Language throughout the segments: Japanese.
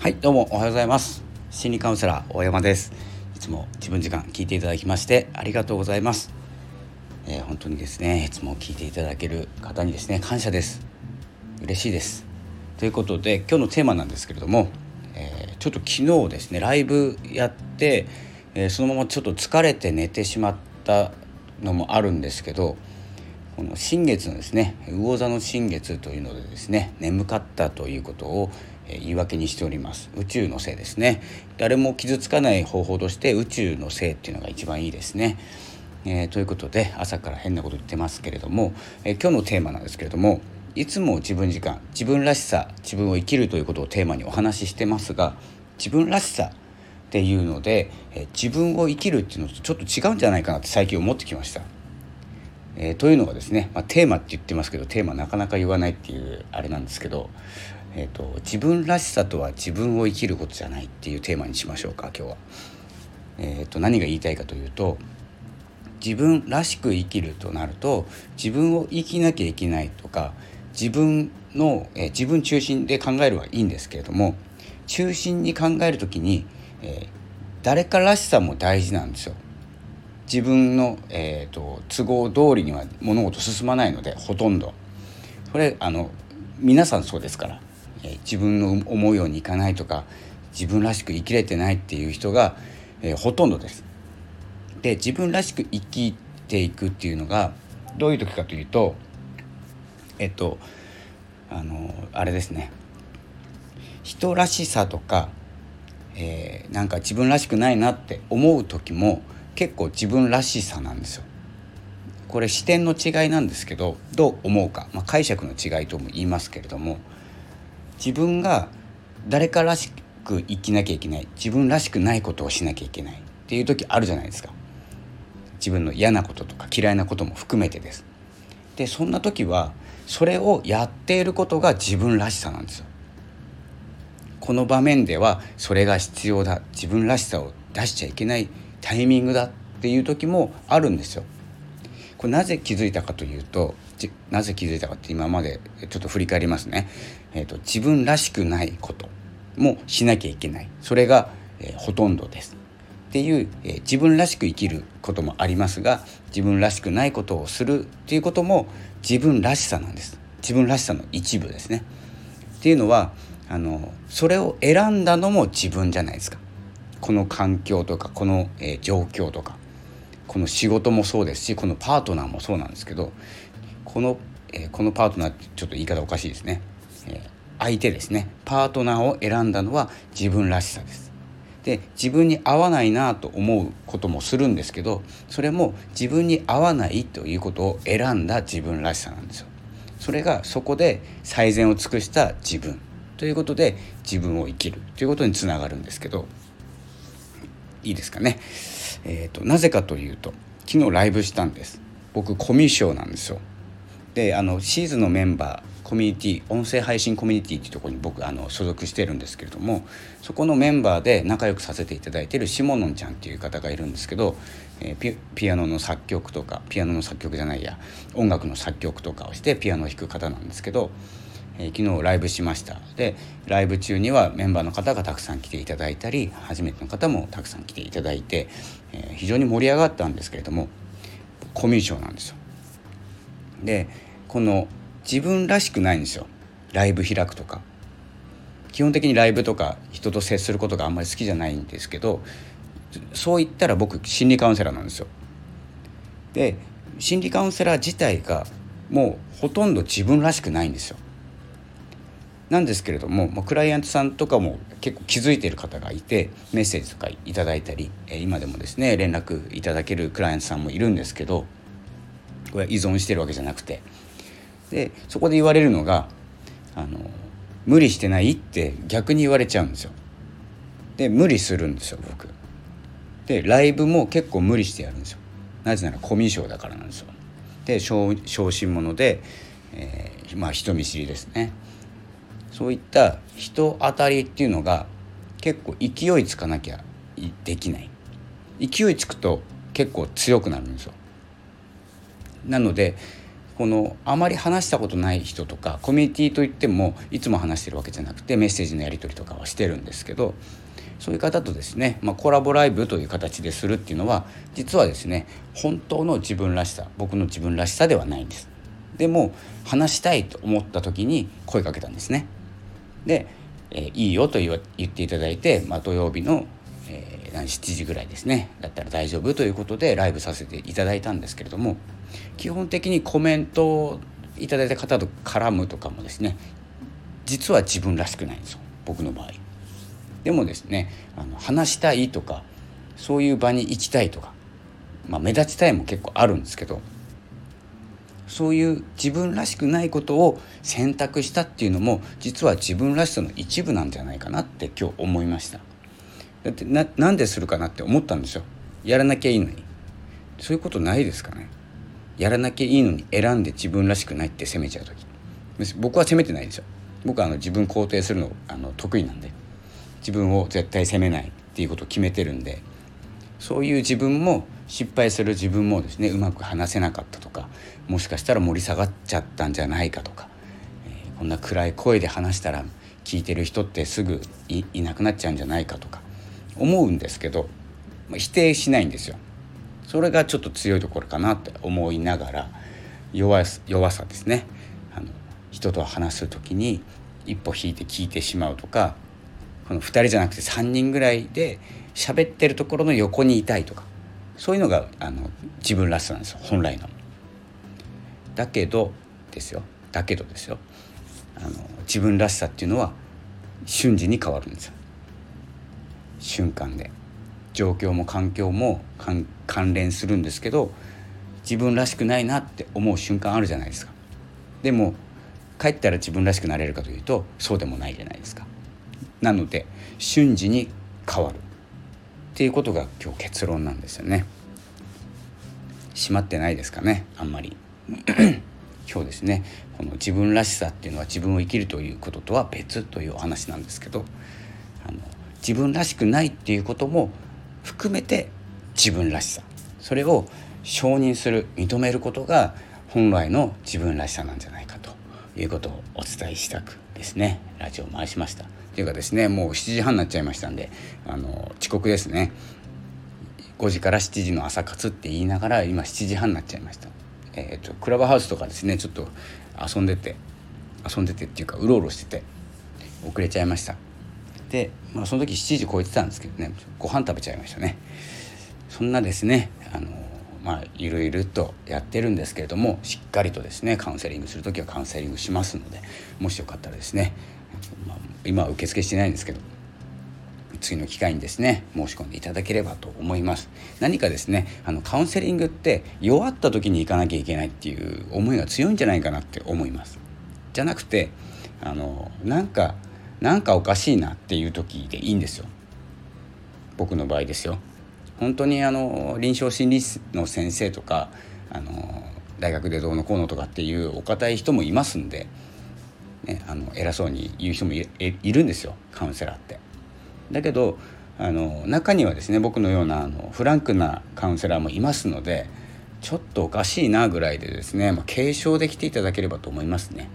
はいどうもおはようございます。心理カウンセラー大山です。いつも自分時間聞いていただきましてありがとうございます、えー、本当にですねいつも聞いていただける方にですね感謝です。嬉しいです。ということで今日のテーマなんですけれども、えー、ちょっと昨日ですねライブやって、えー、そのままちょっと疲れて寝てしまったのもあるんですけどこの新月のですね魚座の新月というのでですね眠かったということを言い訳にしております。宇宙のせいですね。誰も傷つかない方法として宇宙のせいっていうのが一番いいですね、えー、ということで朝から変なこと言ってますけれども、えー、今日のテーマなんですけれどもいつも自分時間自分らしさ自分を生きるということをテーマにお話ししてますが自分らしさっていうので、えー、自分を生きるっていうのとちょっと違うんじゃないかなって最近思ってきました。えー、というのがですね、まあ、テーマって言ってますけどテーマなかなか言わないっていうあれなんですけど、えーと、自分らしさとは自分を生きることじゃないっていうテーマにしましょうか今日は。えーと、何が言いたいかというと自分らしく生きるとなると自分を生きなきゃいけないとか自分の、えー、自分中心で考えるはいいんですけれども中心に考える時に、えー、誰からしさも大事なんですよ。自分の、えーと、都合通りには物事進まないのでほとんどこれあの皆さんそうですから、え、自分の思うようにいかないとか自分らしく生きれてないっていう人が、え、ほとんどです。で自分らしく生きていくっていうのがどういう時かというとえっとあのあれですね人らしさとか、えー、なんか自分らしくないなって思う時も結構自分らしさなんですよ。これ視点の違いなんですけどどう思うか、まあ、解釈の違いとも言いますけれども自分が誰からしく生きなきゃいけない自分らしくないことをしなきゃいけないっていう時あるじゃないですか。自分の嫌なこととか嫌いなことも含めてです。でそんな時はそれをやっていることが自分らしさなんですよ。この場面ではそれが必要だ自分らしさを出しちゃいけないタイミングだっていう時もあるんですよ。これなぜ気づいたかというとなぜ気づいたかって今までちょっと振り返りますね。えーと、自分らしくないこともしなきゃいけないそれが、えー、ほとんどです。っていう、えー、自分らしく生きることもありますが自分らしくないことをするっていうことも自分らしさなんです。自分らしさの一部ですね。っていうのはあのそれを選んだのも自分じゃないですか。この環境とかこの、えー、状況とかこの仕事もそうですしこのパートナーもそうなんですけどこの、えー、このパートナーってちょっと言い方おかしいですね、えー、相手ですねパートナーを選んだのは自分らしさです。で自分に合わないなと思うこともするんですけどそれも自分に合わないということを選んだ自分らしさなんですよ。それがそこで最善を尽くした自分ということで自分を生きるということにつながるんですけどいいですかね。えーと、なぜかというと昨日ライブしたんです僕コミュ障なんですよであのシーズンのメンバーコミュニティ音声配信コミュニティっていうところに僕あの所属してるんですけれどもそこのメンバーで仲良くさせていただいてるしものんちゃんっていう方がいるんですけど、えー、ピピアノの作曲とかピアノの作曲じゃないや音楽の作曲とかをしてピアノを弾く方なんですけどえー、昨日ライブしましたでライブ中にはメンバーの方がたくさん来ていただいたり初めての方もたくさん来ていただいて、えー、非常に盛り上がったんですけれどもコミュ障なんですよ。でこの自分らしくないんですよライブ開くとか。基本的にライブとか人と接することがあんまり好きじゃないんですけどそう言ったら僕心理カウンセラーなんですよ。で心理カウンセラー自体がもうほとんど自分らしくないんですよ。なんですけれども、ま、クライアントさんとかも結構気づいている方がいてメッセージとかいただいたり、今でもですね連絡いただけるクライアントさんもいるんですけどこれは依存してるわけじゃなくてでそこで言われるのがあの無理してないって逆に言われちゃうんですよ。で無理するんですよ僕。でライブも結構無理してやるんですよ。なぜならコミュ障だからなんですよ。で小心者で、えー、まあ人見知りですね。そういった人当たりっていうのが結構勢いつかなきゃできない勢いつくと結構強くなるんですよなのでこのあまり話したことない人とかコミュニティといってもいつも話してるわけじゃなくてメッセージのやり取りとかはしてるんですけどそういう方とですね、まあ、コラボライブという形でするっていうのは実はですね本当の自分らしさ僕の自分らしさではないんです。でも話したいと思った時に声かけたんですね。で、えー、いいよと言っていただいて、まあ、土曜日の、7時ぐらいですね。だったら大丈夫ということでライブさせていただいたんですけれども基本的にコメントをいただいた方と絡むとかもですね実は自分らしくないんですよ。僕の場合。でもですねあの話したいとかそういう場に行きたいとか、まあ、目立ちたいも結構あるんですけどそういう自分らしくないことを選択したっていうのも実は自分らしさの一部なんじゃないかなって今日思いました。だってななんでするかなって思ったんですよ。やらなきゃいいのに。そういうことないですかね。やらなきゃいいのに選んで自分らしくないって責めちゃう時。僕は責めてないですよ。僕はあの自分肯定するのあの得意なんで。自分を絶対責めないっていうことを決めてるんで。そういう自分も失敗する自分もですねうまく話せなかったとかもしかしたら盛り下がっちゃったんじゃないかとか、えー、こんな暗い声で話したら聞いてる人ってすぐいなくなっちゃうんじゃないかとか。思うんですけど、否定しないんですよ。それがちょっと強いところかなって思いながら弱弱さですね。あの人と話す時に一歩引いて聞いてしまうとかこの2人じゃなくて3人ぐらいで喋ってるところの横にいたいとかそういうのがあの自分らしさなんですよ。本来の。だけどですよ。だけどですよ。あの自分らしさっていうのは瞬時に変わるんですよ。瞬間で状況も環境も関連するんですけど自分らしくないなって思う瞬間あるじゃないですか。でも帰ったら自分らしくなれるかというとそうでもないじゃないですか。なので瞬時に変わる。っていうことが今日結論なんですよね。閉まってないですかねあんまり。今日ですねこの自分らしさっていうのは自分を生きるということとは別というお話なんですけど自分らしくないっていうことも含めて自分らしさ。それを承認する認めることが本来の自分らしさなんじゃないかということをお伝えしたくですね。ラジオ回しました。というかですねもう7時半になっちゃいましたんであの遅刻ですね。5時から7時の朝活って言いながら今7時半になっちゃいました。えっ、ー、とクラブハウスとかですねちょっと遊んでて遊んでてっていうかうろうろしてて遅れちゃいました。で、まあ、その時7時超えてたんですけどね。ご飯食べちゃいましたね。そんなですねあのまあゆるゆるとやってるんですけれどもしっかりとですねカウンセリングする時はカウンセリングしますのでもしよかったらですね、まあ、今は受付してないんですけど次の機会にですね申し込んでいただければと思います。何かですねあのカウンセリングって弱った時に行かなきゃいけないっていう思いが強いんじゃないかなって思います。じゃなくてあのなんかなんかおかしいなっていう時でいいんですよ僕の場合ですよ本当にあの臨床心理士の先生とかあの大学でどうのこうのとかっていうお堅い人もいますんでね、あの偉そうに言う人もいるんですよカウンセラーって。だけどあの中にはですね僕のようなあのフランクなカウンセラーもいますのでちょっとおかしいなぐらいでですね、まあ、継承できていただければと思いますね。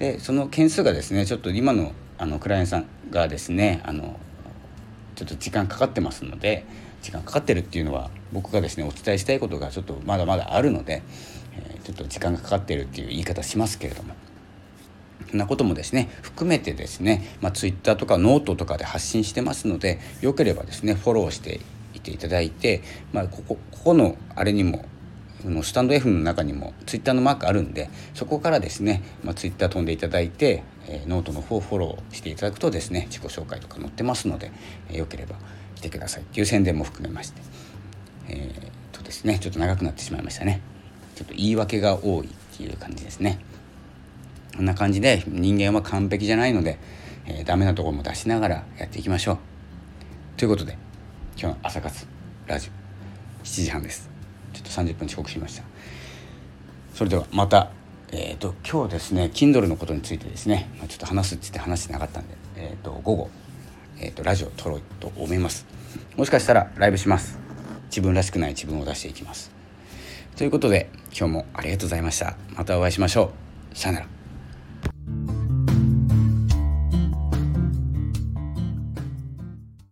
でその件数がですねちょっと今のあのクライアントさんがですねあのちょっと時間かかってますので時間かかってるっていうのは僕がですねお伝えしたいことがちょっとまだまだあるので、えー、ちょっと時間がかかってるっていう言い方しますけれども。そんなこともですね含めてですね、まあ、Twitter とかノートとかで発信してますのでよければですねフォローしていていただいて、まあ、ここここのあれにものスタンド F の中にも Twitter のマークあるんでそこからですね、まあ、Twitter 飛んでいただいて、えー、ノートの方フォローしていただくとですね自己紹介とか載ってますので、えー、よければ来てくださいっていう宣伝も含めましてえー、っとですねちょっと長くなってしまいましたねちょっと言い訳が多いっていう感じですね。こんな感じで人間は完璧じゃないので、えー、ダメなところも出しながらやっていきましょう。ということで今日の朝活ラジオ7時半です。ちょっと30分遅刻しました。それではまた、えーと、今日ですね Kindle のことについてですね、まあ、ちょっと話すっつって話してなかったんで、えーと、午後、えーと、ラジオを撮ろうと思います。もしかしたらライブします。自分らしくない自分を出していきます。ということで今日もありがとうございましたまたお会いしましょうさよなら